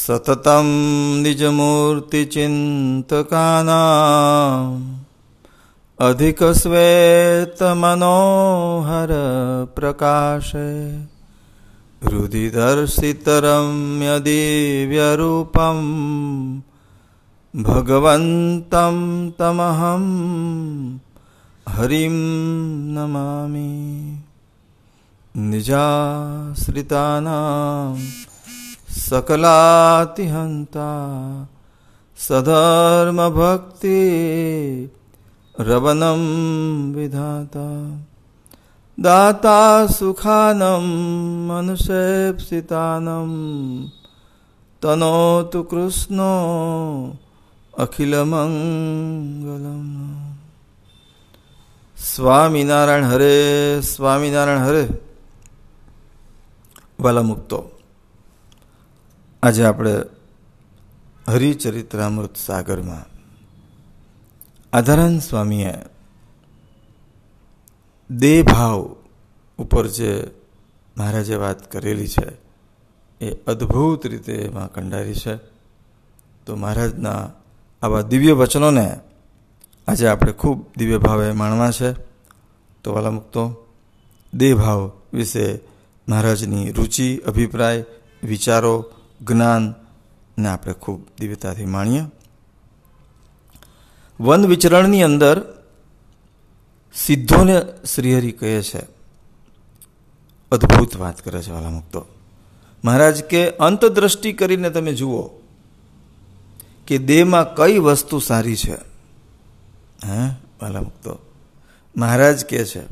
સતતમ નિજમૂર્તિચિંતકાના અધિકસ્વેતમનોહર પ્રકાશે હૃદિદર્શિતરમ્યદિવ્યરૂપમ ભગવંતમ તમહમ હરિમ નમામિ નિજાશ્રિતાના सकलातिहंता सधर्म भक्ति रवनं विधाता। दाता सुखानं मनुषेप्सितानं तनोतु कृष्णो अखिलमङ्गलम्। स्वामीनारायण हरे स्वामीनारायण हरे। वाला આજે આપણે હરિચરિત્રામૃત સાગરમાં આધારાન સ્વામીએ દેહભાવ ઉપર જે મહારાજે વાત કરેલી છે, એ અદ્ભુત રીતે એમાં કંડારી છે. તો મહારાજના આવા દિવ્ય વચનોને આજે આપણે ખૂબ દિવ્ય ભાવે માણવા છે. તો વાલા મુક્તો દેહભાવ વિશે મહારાજની રુચિ, અભિપ્રાય, વિચારો જ્ઞાન ને આપણે ખૂબ દિવ્યતાથી માણીએ. વન વિચરણની અંદર સિદ્ધોને શ્રીહરિ કહે છે. અદ્ભુત વાત કરે છે વાલા મુક્તો મહારાજ કે અંતદ્રષ્ટિ કરીને તમે જુઓ કે દેહમાં કઈ વસ્તુ સારી છે. હે વાલા મુક્તો મહારાજ કહે છે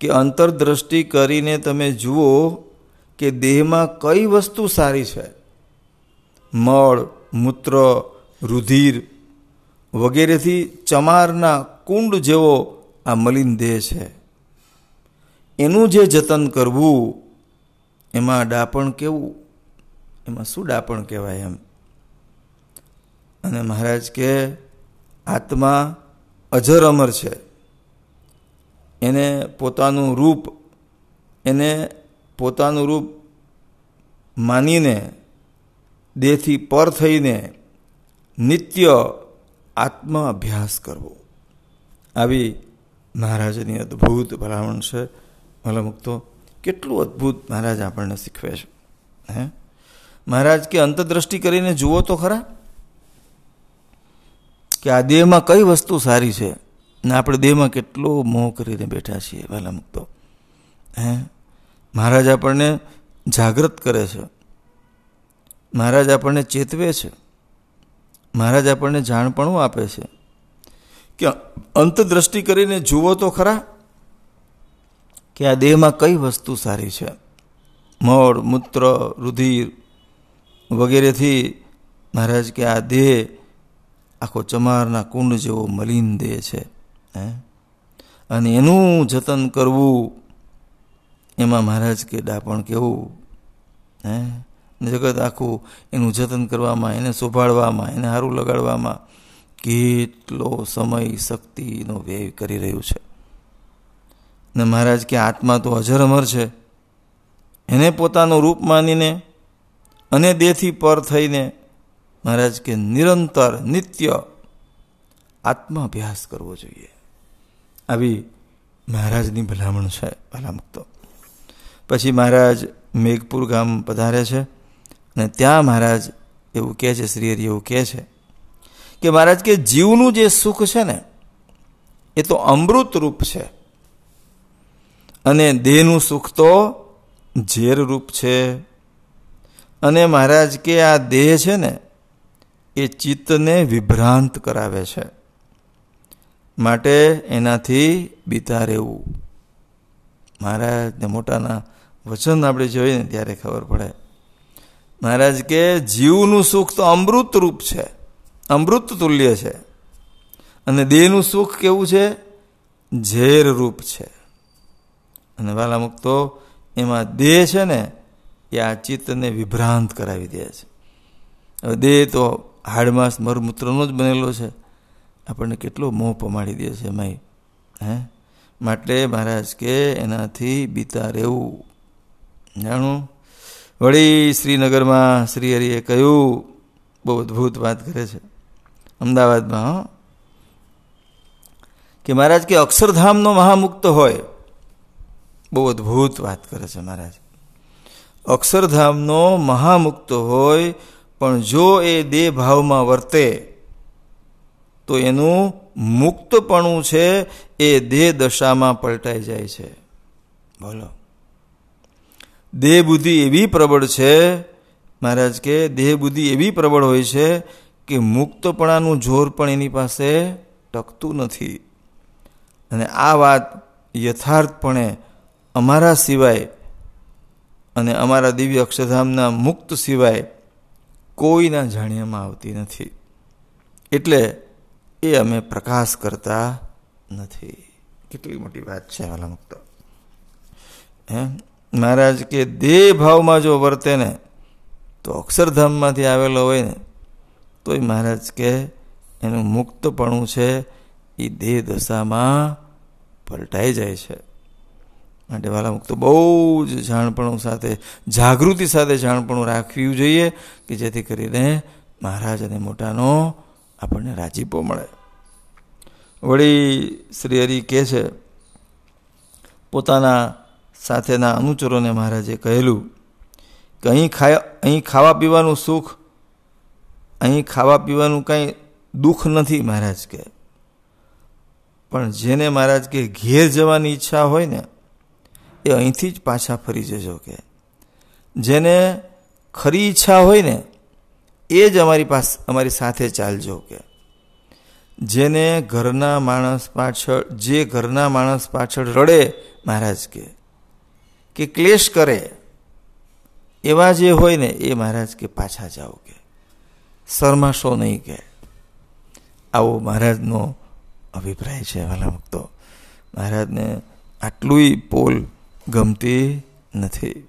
કે અંતરદ્રષ્ટિ કરીને તમે જુઓ કે દેહમાં કઈ વસ્તુ સારી છે. મળ, મૂત્ર, રુધિર વગેરેથી ચમારના કુંડ જેવો આ મલિન દેહ છે. એનું જે જતન કરવું, એમાં ડાપણ કેવું? એમાં શું ડાપણ કહેવાય એમ? અને મહારાજ કે, આત્મા અજર અમર છે. એને પોતાનું રૂપ, એને પોતાનું રૂપ માનીને દેહથી પર થઈને નિત્ય આત્મ અભ્યાસ કરવો. આવી મહારાજની અદ્ભુત ભલામણ છે ભલા કેટલું અદ્ભુત મહારાજ આપણને શીખવે છે, હે? મહારાજ કે અંતદ્રષ્ટિ કરીને જુઓ તો ખરા કે આ દેહમાં કઈ વસ્તુ સારી છે ને આપણે દેહમાં કેટલો મોહ કરીને બેઠા છીએ વહેલા મુક્તો હે? મહારાજ આપણને જાગૃત કરે છે. મહારાજ આપણને ચેતવે છે. મહારાજ આપણને જાણપણું આપે છે. કે અંતદ્રષ્ટિ કરીને જુઓ તો ખરા કે આ દેહમાં કઈ વસ્તુ સારી છે? મળ મૂત્ર, રુધિર વગેરેથી મહારાજ કે આ દેહ આખો ચમારના કુંડ જેવો મલિન દેહ છે, હે? અને એનું જતન કરવું એમાં મહારાજ કે ડાપણ કેવું, હે? જગત આખું એનું જતન કરવામાં, એને શોભાડવામાં, એને સારું લગાડવામાં કેટલો સમય, શક્તિનો વ્યય કરી રહ્યું છે. ને મહારાજ કે આત્મા તો અજર અમર છે. એને પોતાનું રૂપ માનીને અને દેહથી પર થઈને મહારાજ કે નિરંતર, નિત્ય આત્માભ્યાસ કરવો જોઈએ. આવી મહારાજની ભલામણ છે, ભલામુક્તો. પછી મહારાજ મેઘપુર ગામ પધારે છે. અને ત્યાં મહારાજ એવું કહે છે શ્રી હરિ એવું કહે છે કે મહારાજ, કે જીવનું જે સુખ છે ને, એ તો અમૃત રૂપ છે. અને દેહનું સુખ તો ઝેર રૂપ છે. અને મહારાજ, કે આ દેહ છે ને, એ ચિત્તને વિભ્રાંત કરાવે છે. માટે એનાથી બીતા રહેવું. મહારાજને મોટાના વચન આપણે જોઈએ ને, ત્યારે ખબર પડે. મહારાજ કે, જીવનું સુખ તો અમૃત રૂપ છે. અમૃત તુલ્ય છે. અને દેહનું સુખ કેવું છે? ઝેર રૂપ છે. અને વાલા મુક્તો એમાં દેહ છે ને, એ આ ચિત્તને વિભ્રાંત કરાવી દે છે. હવે દેહ તો હાડમાસ મરમૂત્રનો જ બનેલો છે. આપણને કેટલો મોહ પમાડી દે છે એમાંય. હે? માટે મહારાજ કે, એનાથી બીતા રહેવું. જાણું? વળી શ્રીનગરમાં શ્રી હરિએ કહ્યું, બહુ અદ્ભુત વાત કરે છે. અમદાવાદમાં કે મહારાજ, કે અક્ષરધામનો મહામુક્ત હોય. બહુ અદ્ભુત વાત કરે છે મહારાજ. અક્ષરધામનો મહામુક્ત હોય, પણ જો એ દેહ ભાવમાં વર્તે, તો એનું મુક્તપણું છે, એ દેહ દશામાં પલટાઈ જાય છે. બોલો. દેહ બુદ્ધિ એવી પ્રબળ છે, મહારાજ કે દેહ બુદ્ધિ એવી પ્રબળ હોય છે કે મુક્તપણાનું જોર પણ એની પાસે ટકતું નથી. અને આ વાત યથાર્થપણે અમારા સિવાય અને અમારા દિવ્ય અક્ષરધામના મુક્ત સિવાય કોઈના જાણ્યામાં આવતી નથી. એટલે એ અમે પ્રકાશ કરતા નથી. કેટલી મોટી વાત છે, વાલા મુક્ત. હે? મહારાજ કે દેહ ભાવમાં જો વર્તે ને, તો અક્ષરધામમાંથી આવેલો હોય ને, તોય મહારાજ કે એનું મુક્તપણું છે એ દેહ દશામાં પલટાઈ જાય છે. માટે વાલા મુક્ત બહુ જ જાણપણું સાથે, જાગૃતિ સાથે જાણપણું રાખવું જોઈએ કે જેથી કરીને મહારાજ અને મોટાનો આપણને રાજીપો મળે. વળી શ્રી હરિ કહે છે, પોતાના સાથેના અનુચરોને મહારાજે કહેલું કે અહીં ખાય, અહીં ખાવા પીવાનું સુખ, અહીં ખાવા પીવાનું કાંઈ દુઃખ નથી મહારાજ કે. પણ જેને મહારાજ કે ઘેર જવાની ઈચ્છા હોય ને, એ અહીંથી જ પાછા ફરી જજો કે. જેને ખરી ઈચ્છા હોય ને, એ જ અમારી પાસે, અમારી સાથે ચાલજો કે. જેને ઘરના માણસ પાછળ, જે ઘરના માણસ પાછળ રડે મહારાજ કે કે ક્લેશ કરે, એવા જે હોય ને, એ મહારાજ કે પાછા જાઓ કે. શરમાશો નહીં કે. આવો મહારાજનો અભિપ્રાય છે, વાલા ભક્તો. મહારાજને આટલું પોલ ગમતી નથી.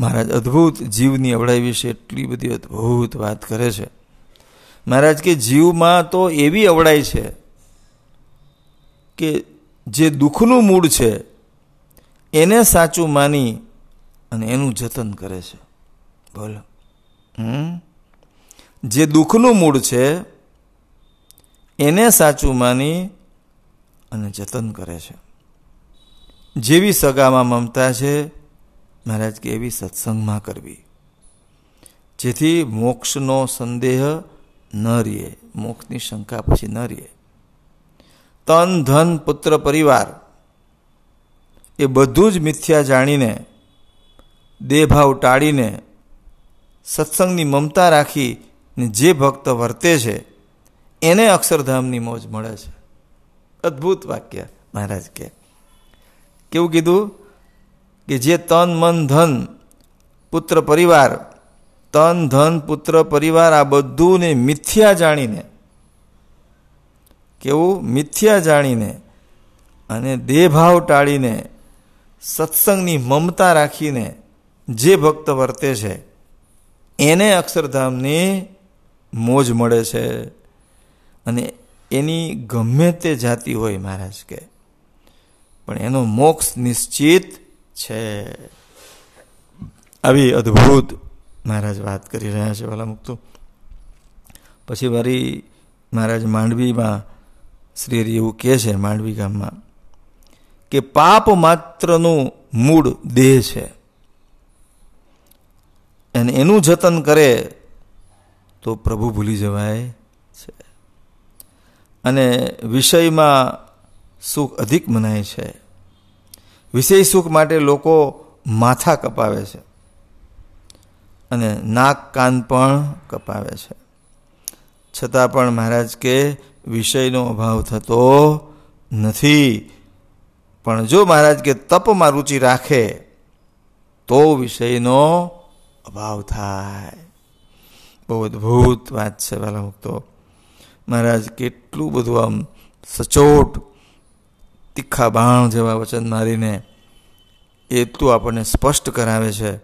મહારાજ અદ્ભુત જીવની અવળાઈ વિશે એટલી બધી અદ્ભુત વાત કરે છે. મહારાજ કે જીવમાં તો એવી અવળાઈ છે કે જે દુઃખનું મૂળ છે એને સાચું માની અને એનું જતન કરે છે. બોલો. હમ? જે દુઃખનું મૂળ છે, એને સાચું માની અને જતન કરે છે. જેવી સગામાં મમતા છે, મહારાજ કે એવી સત્સંગમાં કરવી. જેથી મોક્ષનો સંદેહ ન રહે, મોક્ષની શંકા પછી ન રહે. તન, ધન, પુત્ર, પરિવાર એ બધું જ મિથ્યા જાણીને, દેહભાવ ટાળીને, સત્સંગની મમતા રાખી ને જે ભક્ત વર્તે છે, એને અક્ષરધામની મોજ મળે છે. અદ્ભુત વાક્ય મહારાજ કે. કેવું કીધું? કે જે તન, મન, ધન, પુત્ર, પરિવાર, તન, ધન, પુત્ર, પરિવાર આ બધુંને મિથ્યા જાણીને, કેવું? મિથ્યા જાણીને અને દેહભાવ ટાળીને સત્સંગની મમતા રાખીને જે ભક્ત વર્તે છે, એને અક્ષરધામની મોજ મળે છે. અને એની ગમે તે જાતિ હોય મહારાજ કે, પણ એનો મોક્ષ નિશ્ચિત છે. આવી અદ્ભુત મહારાજ વાત કરી રહ્યા છે વાલા મુક્તો પછી વળી મહારાજ માંડવીમાં શ્રી એવું કહે છે, માંડવી ગામમાં કે પાપ માત્રનું મૂળ દેહ છે. અને એનું જતન કરે તો પ્રભુ ભૂલી જવાય છે. અને વિષયમાં સુખ અધિક મનાય છે. વિષય સુખ માટે લોકો માથા કપાવે છે. અને નાક, કાન પણ કપાવે છે. છતાં પણ મહારાજ કે વિષયનો અભાવ થતો નથી. પણ જો મહારાજ કે તપમાં રુચિ રાખે, તો વિષયનો અભાવ થાય. બહુ અદભુત વાત છે વાલા મુક્તો મહારાજ કેટલું બધું આમ સચોટ, તીખા બાણ જેવા વચન મારીને એટલું આપણને સ્પષ્ટ કરાવે છે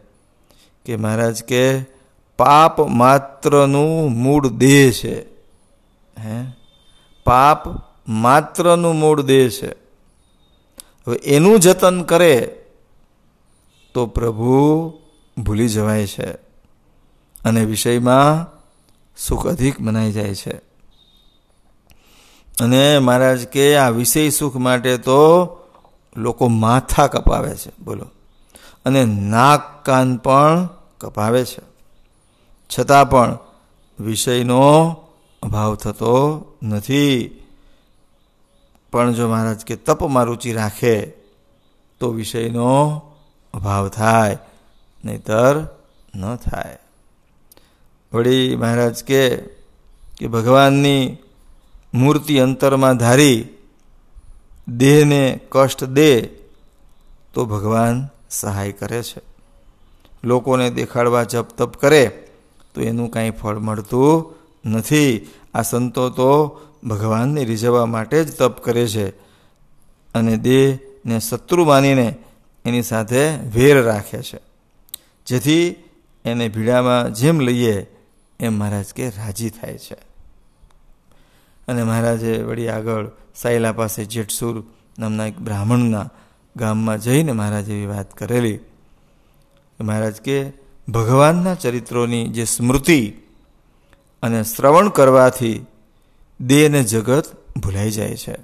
કે મહારાજ કે પાપ માત્રનું મૂળ દેહ છે. હે? પાપ માત્રનું મૂળ દેહ છે. હવે એનું જતન કરે તો પ્રભુ ભૂલી જવાય છે. અને વિષયમાં સુખ અધિક મનાઈ જાય છે. અને મહારાજ કે આ વિષય સુખ માટે તો લોકો માથા કપાવે છે. બોલો. અને નાક કાન પણ કપાવે છે. છતાં પણ વિષયનો અભાવ થતો નથી. પણ જો મહારાજ કે તપમાં રુચિ રાખે, તો વિષયનો અભાવ થાય, નહીતર ન થાય. વળી મહારાજ કે કે ભગવાનની મૂર્તિ અંતરમાં ધારી દેહને કષ્ટ દે, તો ભગવાન સહાય કરે છે. લોકોને દેખાડવા જપ તપ કરે, તો એનું કાંઈ ફળ મળતું નથી. આ સંતો તો ભગવાનને રીઝવવા માટે જ તપ કરે છે અને દેહને શત્રુ માનીને એની સાથે વેર રાખે છે. જેથી એને ભીડામાં જેમ લઈએ એમ મહારાજ કે રાજી થાય છે. અને મહારાજે વળી આગળ સાયલા પાસે જેઠસુર નામના એક બ્રાહ્મણના ગામમાં જઈને મહારાજે એવી વાત કરેલી મહારાજ કે ભગવાનના ચરિત્રોની જે સ્મૃતિ અને શ્રવણ કરવાથી દેહ અને જગત ભૂલાઈ જાય છે.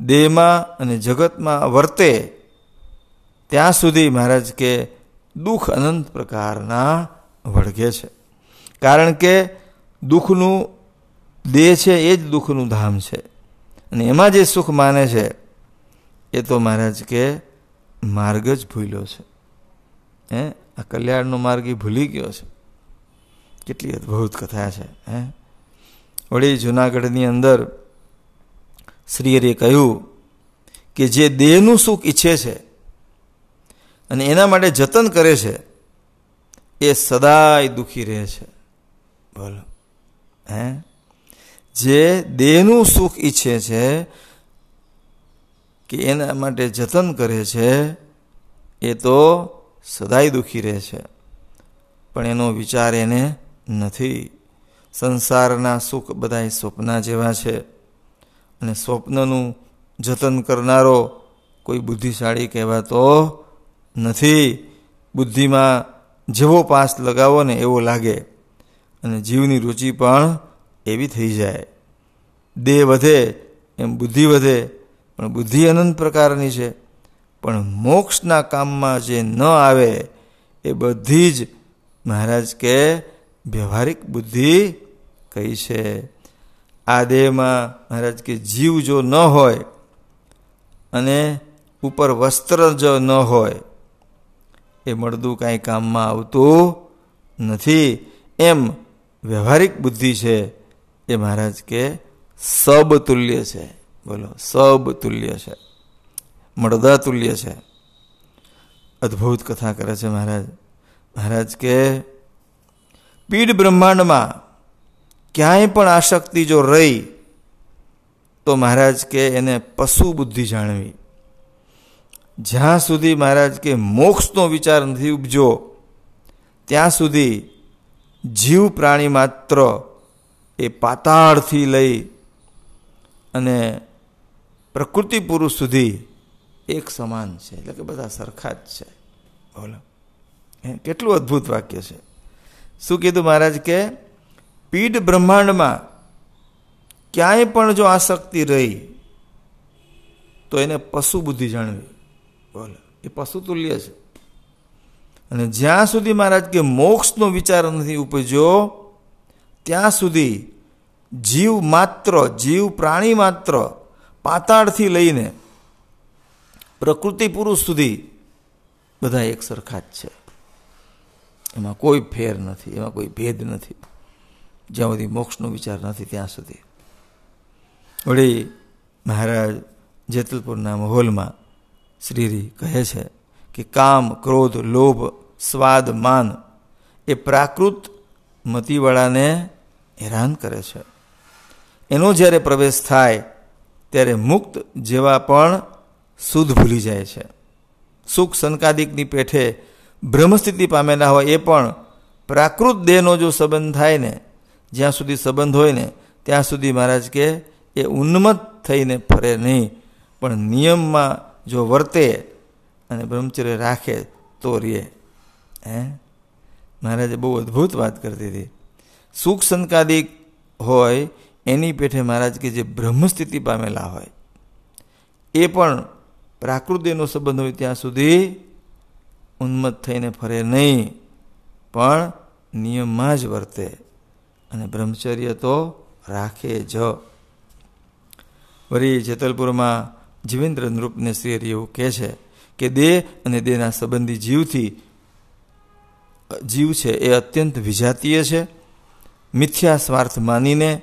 દેહમાં અને જગતમાં વર્તે ત્યાં સુધી મહારાજ કે દુઃખ અનંત પ્રકારના વળગે છે. કારણ કે દુઃખનું દેહ છે, એ જ દુઃખનું ધામ છે. અને એમાં જે સુખ માને છે, એ તો મહારાજ કે માર્ગ જ ભૂલ્યો છે. હે? આ કલ્યાણનો માર્ગ એ ભૂલી ગયો છે. કેટલી અદ્ભુત કથા છે, હે? વળી જુનાગઢની અંદર શ્રીહરિએ કહ્યું કે જે દેહનું સુખ ઈચ્છે છે અને એના માટે જતન કરે છે, એ સદાય દુઃખી રહે છે. બોલો. હે? જે દેહનું સુખ ઈચ્છે છે, કે એના માટે જતન કરે છે, એ તો સદાય દુઃખી રહે છે. પણ એનો વિચાર એને નથી. સંસારના સુખ બધાય સ્વપ્ના જેવા છે. અને સ્વપ્નનું જતન કરનારો કોઈ બુદ્ધિશાળી કહેવાતો નથી. બુદ્ધિમાં જેવો પાસ લગાવો ને એવો લાગે. અને જીવની રુચિ પણ એવી થઈ જાય. દેહ વધે એમ બુદ્ધિ વધે, પણ બુદ્ધિ અનંત પ્રકારની છે. પણ મોક્ષના કામમાં જે ન આવે, એ બધી જ મહારાજ કે વ્યવહારિક બુદ્ધિ કઈ છે, આ દેહમાં મહારાજ કે જીવ જો ન હોય અને ઉપર વસ્ત્ર જો ન હોય, એ મળદું કાંઈ કામમાં આવતું નથી. એમ વ્યવહારિક બુદ્ધિ છે, એ મહારાજ કે સબતુલ્ય છે. બોલો, સબતુલ્ય છે. મળદાતુલ્ય છે. અદ્ભુત કથા કરે છે મહારાજ. મહારાજ કે પીડ બ્રહ્માંડમાં ક્યાંય પણ આશક્તિ જો રહી, તો મહારાજ કે એને પશુ બુદ્ધિ જાણવી. જ્યાં સુધી મહારાજ કે મોક્ષનો વિચાર નથી ઉપજો, ત્યાં સુધી જીવ પ્રાણી માત્ર એ પાતાળથી લઈ અને પ્રકૃતિ પુરુષ સુધી એક સમાન છે. એટલે કે બધા સરખા જ છે. બોલો. કેટલું અદ્ભુત વાક્ય છે. શું કીધું મહારાજ કે પીઠ બ્રહ્માંડમાં ક્યાંય પણ જો આસક્તિ રહી, તો એને પશુ બુદ્ધિ જાણવી. બોલો, એ પશુ તુલ્ય છે. અને જ્યાં સુધી મહારાજ કે મોક્ષનો વિચાર નથી ઉપજ્યો, ત્યાં સુધી જીવ માત્ર, જીવ પ્રાણી માત્ર પાતાળથી લઈને પ્રકૃતિ પુરુષ સુધી બધા એક સરખા જ છે. એમાં કોઈ ફેર નથી, એમાં કોઈ ભેદ નથી. જ્યાં સુધી મોક્ષનો વિચાર નથી ત્યાં સુધી. વળી મહારાજ જેતલપુરના માહોલમાં શ્રીરી કહે છે કે કામ, ક્રોધ, લોભ, સ્વાદ, માન એ પ્રાકૃત મતિવાળાને હેરાન કરે છે. એનો જ્યારે પ્રવેશ થાય ત્યારે મુક્ત જેવા પણ સુધ ભૂલી જાય છે. સુખ સંકાદિકની પેઠે બ્રહ્મસ્થિતિ પામેલા હોય એ પણ પ્રાકૃત દેહનો જો સંબંધ થાય ને જ્યાં સુધી સંબંધ હોય ને, ત્યાં સુધી મહારાજ કે, એ ઉન્મત થઈને ફરે નહીં. પણ નિયમમાં જો વર્તે અને બ્રહ્મચર્ય રાખે તો રે. હે? મહારાજે બહુ અદ્ભુત વાત કરતી હતી. સુખ સંકાદિક હોય, એની પેઠે મહારાજ કે જે બ્રહ્મસ્થિતિ પામેલા હોય, એ પણ પ્રાકૃતિનો સંબંધ હોય ત્યાં સુધી ઉન્મત્ત થઈને ફરે નહીં. પણ નિયમમાં જ વર્તે. અને બ્રહ્મચર્ય તો રાખે જ. વળી જેતલપુરમાં જીવેન્દ્ર નૃપને શ્રી એવું કહે છે કે દેહ અને દેહના સંબંધી જીવથી, જીવ છે એ અત્યંત વિજાતીય છે. મિથ્યા સ્વાર્થ માનીને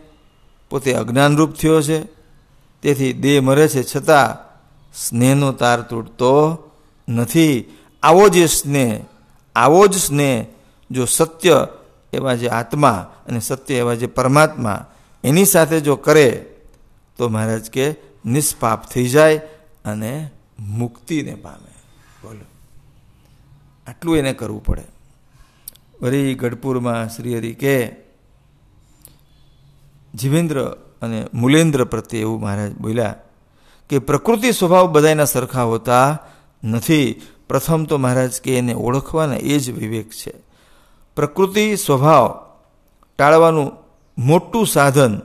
પોતે અજ્ઞાનરૂપ થયો છે. તેથી દેહ મરે છે છતાં સ્નેહનો તાર તૂટતો નથી. આવો જે સ્નેહ, આવો જ સ્નેહ જો સત્ય એવા જે આત્મા અને સત્ય એવા જે પરમાત્મા એની સાથે જો કરે, તો મહારાજ કે નિષ્પાપ થઈ જાય અને મુક્તિને પામે. બોલો. આટલું એને કરવું પડે. વરી ગઢપુરમાં શ્રી હરિ કે, જીવેન્દ્ર અને મુલેન્દ્ર પ્રત્યે એવું મહારાજ બોલ્યા કે, પ્રકૃતિ સ્વભાવ બધાના સરખા હોતા નથી. પ્રથમ તો મહારાજ કે એને ઓળખવાના એ જ વિવેક છે. પ્રકૃતિ સ્વભાવ ટાળવાનું મોટું સાધન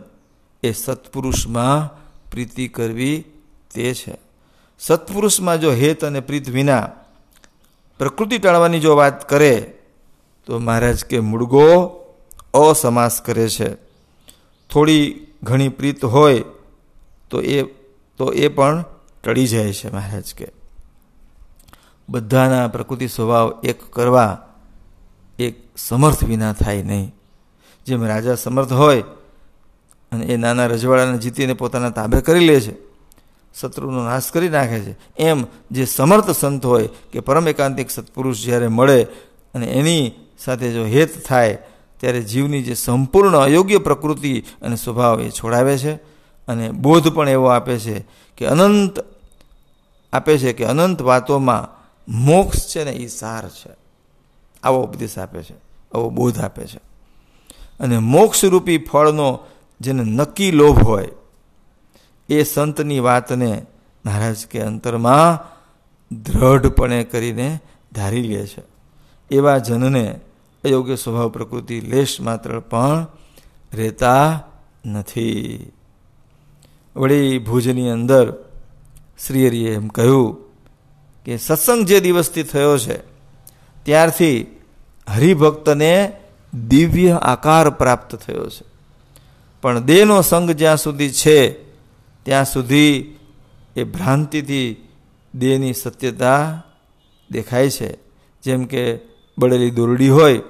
એ સત્પુરુષમાં પ્રીતિ કરવી તે છે. સત્પુરુષમાં જો હેત અને પ્રીત વિના પ્રકૃતિ ટાળવાની જો વાત કરે, તો મહારાજ કે મૂળગો અસમાસ કરે છે. થોડી ઘણી પ્રીત હોય તો એ તો એ પણ ટળી જાય છે મહારાજ કે. બધાના પ્રકૃતિ સ્વભાવ એક કરવા એક સમર્થ વિના થાય નહીં. જેમ રાજા સમર્થ હોય અને એ નાના રજવાડાને જીતીને પોતાના તાબે કરી લે છે, શત્રુનો નાશ કરી નાખે છે, એમ જે સમર્થ સંત હોય કે પરમ એકાંતિક સત્પુરુષ જ્યારે મળે અને એની સાથે જો હેત થાય, ત્યારે જીવની જે સંપૂર્ણ અયોગ્ય પ્રકૃતિ અને સ્વભાવ એ છોડાવે છે અને બોધ પણ એવો આપે છે કે અનંત, આપે છે કે અનંત વાતોમાં મોક્ષ છે ને એ સાર છે. આવો ઉપદેશ આપે છે, આવો બોધ આપે છે. અને મોક્ષરૂપી ફળનો જેને નક્કી લોભ હોય, એ સંતની વાતને મહારાજ કે અંતરમાં દ્રઢપણે કરીને ધારી લે છે. એવા જનને અયોગ્ય સ્વભાવ પ્રકૃતિ લેશ માત્ર પણ રહેતા નથી. વળી ભુજની અંદર શ્રીહરિએ એમ કહ્યું કે સત્સંગ જે દિવસથી થયો છે ત્યારથી હરિભક્તને દિવ્ય આકાર પ્રાપ્ત થયો છે. પણ દેહનો સંગ જ્યાં સુધી છે, ત્યાં સુધી એ ભ્રાંતિથી દેહની સત્યતા દેખાય છે. જેમ કે બળેલી દોરડી હોય,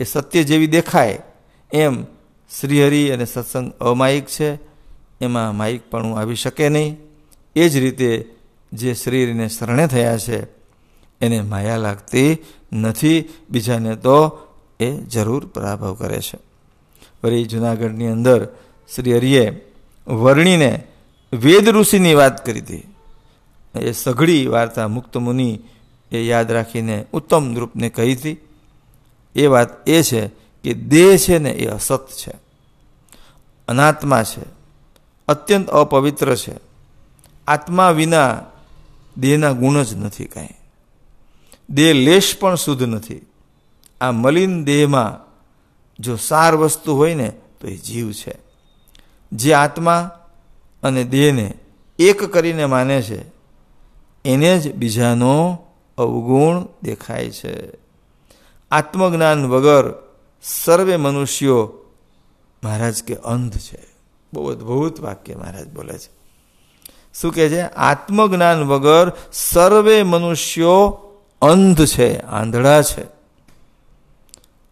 એ સત્ય જેવી દેખાય. એમ શ્રીહરિ અને સત્સંગ અમાયિક છે, એમાં માયિકપણું આવી શકે નહીં. એ જ રીતે જે શરીરને શરણે થયા છે એને માયા લાગતી નથી. બીજાને તો એ જરૂર પરાભવ કરે છે. વળી જુનાગઢની અંદર શ્રી હરિએ વર્ણીને વેદ ઋષિની વાત કરી હતી. એ સઘળી વાર્તા મુક્ત મુનિ એ યાદ રાખીને ઉત્તમ રૂપને કહી હતી. એ વાત એ છે કે દેહ છે ને એ અસત છે. અનાત્મા છે. અત્યંત અપવિત્ર છે. આત્મા વિના દેહના ગુણ જ નથી કાંઈ. દેહ લેશ પણ શુદ્ધ નથી. આ મલિન દેહમાં જો સાર વસ્તુ હોય ને, તો એ જીવ છે. જે આત્મા અને દેહને એક કરીને માને છે, એને જ બીજાનો અવગુણ દેખાય છે. આત્મજ્ઞાન વગર સર્વે મનુષ્યો મહારાજ કે અંધ છે. બહુ અદભુત વાક્ય મહારાજ બોલે છે. શું કહે છે? આત્મજ્ઞાન વગર સર્વે મનુષ્યો અંધ છે, આંધળા છે.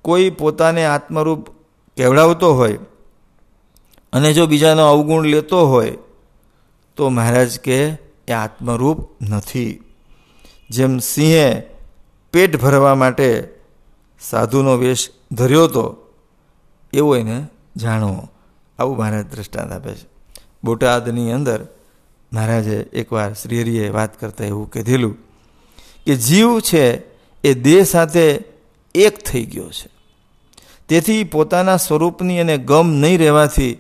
કોઈ પોતાને આત્મરૂપ કહેવડાવતો હોય અને જો બીજાનો અવગુણ લેતો હોય, તો મહારાજ કે એ આત્મરૂપ નથી. જેમ સિંહે પેટ ભરવા માટે સાધુનો વેશ ધર્યો હતો એવો એને જાણવો આવું મહારાજ દ્રષ્ટાંત આપે છે. બોટાદની અંદર મહારાજે એકવાર શ્રીહરિએ વાત કરતાં એવું કીધેલું. કે જીવ છે એ દેહ સાથે એક થઈ ગયો છે. તેથી પોતાના સ્વરૂપની અને ગમ નહીં રહેવાથી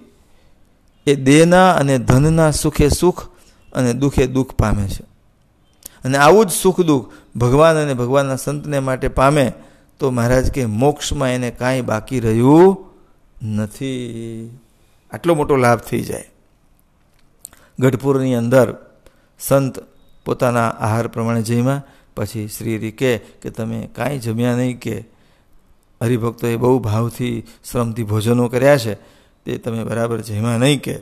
એ દેહના અને ધનના સુખે સુખ અને દુઃખે દુઃખ પામે છે. અને આવું જ સુખ દુઃખ ભગવાન અને ભગવાનના સંતને માટે પામે તો મહારાજ કે મોક્ષમાં એને કાંઈ બાકી રહ્યું નથી. આટલો મોટો લાભ થઈ જાય. ગઢપુરની અંદર સંત પોતાના આહાર પ્રમાણે જમ્યા. પછી શ્રી કહે કે તમે કાંઈ જમ્યા નહીં કે હરિભક્તોએ બહુ ભાવથી શ્રમથી ભોજનો કર્યા છે, તે તમે બરાબર જમ્યા નહીં કે.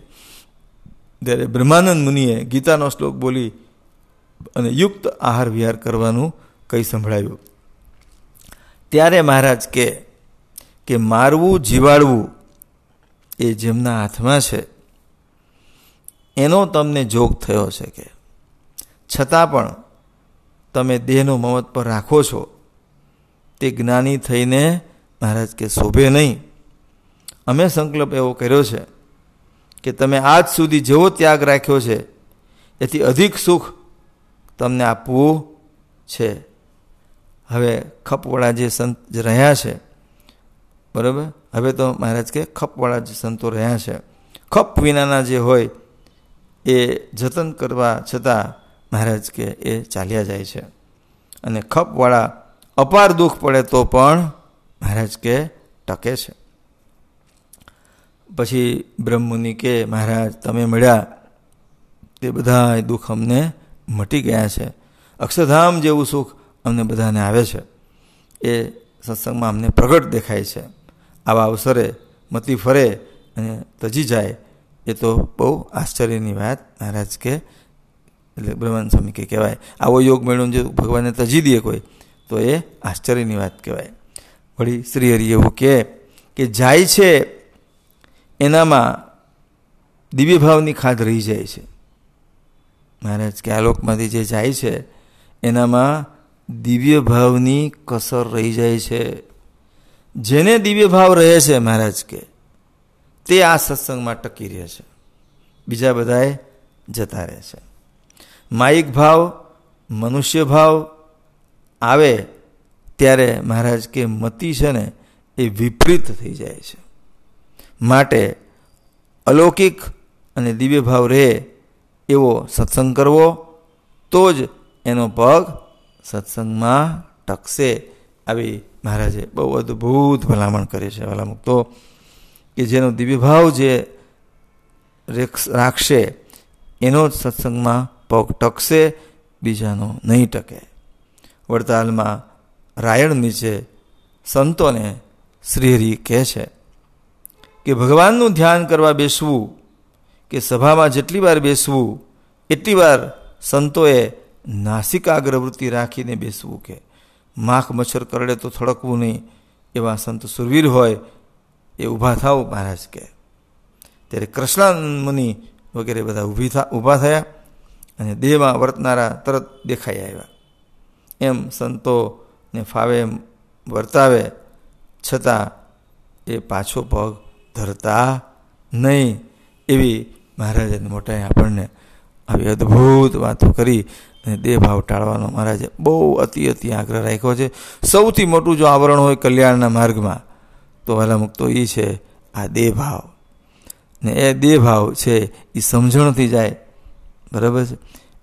ત્યારે બ્રહ્માનંદ મુનિએ ગીતાનો શ્લોક બોલી અને યુક્ત આહાર વિહાર કરવાનું કંઈ સંભળાવ્યું ત્યારે મહારાજ કે કે મારવું, જીવાડવું એ જેમના હાથમાં છે, એનો તમને જોગ થયો છે કે. છતાં પણ તમે દેહનો મમત પર રાખો છો, તે જ્ઞાની થઈને મહારાજ કે શોભે નહીં. અમે સંકલ્પ એવો કર્યો છે કે તમે આજ સુધી જેવો ત્યાગ રાખ્યો છે, એથી અધિક સુખ તમને આપવું છે. હવે ખપવાળા જે સંત રહ્યા છે, બરાબર? હવે તો મહારાજ કે ખપવાળા જે સંતો રહ્યા છે, ખપ વિનાના જે હોય, એ જતન કરવા છતાં મહારાજ કે એ ચાલ્યા જાય છે. અને ખપવાળા અપાર દુઃખ પડે તો પણ મહારાજ કે ટકે છે. પછી બ્રહ્મુનિ કે, મહારાજ, તમે મળ્યા. તે બધા દુઃખ અમને મટી ગયા છે. અક્ષરધામ જેવું સુખ અમને બધાને આવે છે. એ સત્સંગમાં અમને પ્રગટ દેખાય છે. આવા અવસરે મતી ફરે અને તજી જાય. એ તો બહુ આશ્ચર્યની વાત મહારાજ કે એટલે બ્રહ્માંડ સ્વામી કે કહેવાય, આવો યોગ મેળવીને જો ભગવાનને તજી દે કોઈ, તો એ આશ્ચર્યની વાત કહેવાય. વળી શ્રી હરિ એવું કહે કે જાય છે, એનામાં દિવ્ય ભાવની ખાદ રહી જાય છે. મહારાજ કે આલોકમાંથી જે જાય છે, એનામાં દિવ્ય ભાવની કસર રહી જાય છે. જેને દિવ્ય ભાવ રહે છે મહારાજ કે, તે આ સત્સંગમાં ટકી રહે છે. બીજા બધાએ જતા રહે છે. માયિક ભાવ, મનુષ્ય ભાવ આવે ત્યારે મહારાજ કે મતિ છે ને એ વિપરીત થઈ જાય છે. માટે અલૌકિક અને દિવ્ય ભાવ રહે એવો સત્સંગ કરવો, તો જ એનો પગ સત્સંગમાં ટકશે. આવી મહારાજે બહુ અદ્ભુત ભલામણ કરે છે વાલા મુક્તો કે જેનો દિવ્ય ભાવ જે રાખશે, એનો જ સત્સંગમાં પગ ટકશે, બીજાનો નહીં ટકે. વડતાલમાં રાયણ નીચે સંતોને શ્રીહરિ કહે છે કે, ભગવાનનું ધ્યાન કરવા બેસવું, કે સભામાં જેટલી વાર બેસવું, એટલી વાર સંતોએ નાસિકાગ્રવૃત્તિ રાખીને બેસવું કે, માખ મચ્છર કરડે તો થડકવું નહીં એવા સંત સુરવીર હોય એ ઊભા થાવ મહારાજ કે. ત્યારે કૃષ્ણાનંદ મુનિ વગેરે બધા ઊભી થા, ઊભા થયા. અને દેહમાં વર્તનારા તરત દેખાઈ આવ્યા. એમ સંતોને ફાવે એમ વર્તાવે, છતાં એ પાછો પગ ધરતા નહીં એવી મહારાજને મોટાએ આપણને આવી અદ્ભુત વાતો કરી અને દેહ ભાવ ટાળવાનો મહારાજે બહુ અતિ અતિ આગ્રહ રાખ્યો છે. સૌથી મોટું જો આવરણ હોય કલ્યાણના માર્ગમાં, તો વહેલા મુક્તો એ છે આ દેહભાવ. ને એ દેહભાવ છે એ સમજણથી જાય બરાબર છે?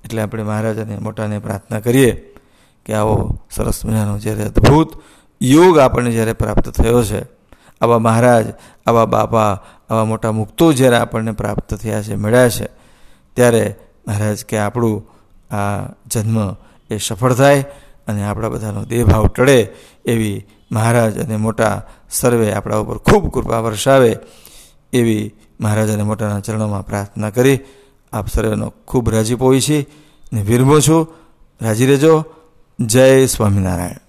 એટલે આપણે મહારાજાને, મોટાને પ્રાર્થના કરીએ કે આવો સરસ મજાનો જ્યારે અદ્ભુત યોગ આપણને જ્યારે પ્રાપ્ત થયો છે, આવા મહારાજ, આવા બાપા, આવા મોટા મુક્તો જ્યારે આપણને પ્રાપ્ત થયા છે, મળ્યા છે, ત્યારે મહારાજ કે આપણું આ જન્મ એ સફળ થાય અને આપણા બધાનો દેહભાવ ટળે એવી મહારાજ અને મોટા સર્વે આપણા ઉપર ખૂબ કૃપા વરસાવે એવી મહારાજ અને મોટાના ચરણોમાં પ્રાર્થના કરી આપ સર્વેનો ખૂબ રાજીપ હોય છે ને વિરમો છું. રાજી રહેજો. જય સ્વામિનારાયણ.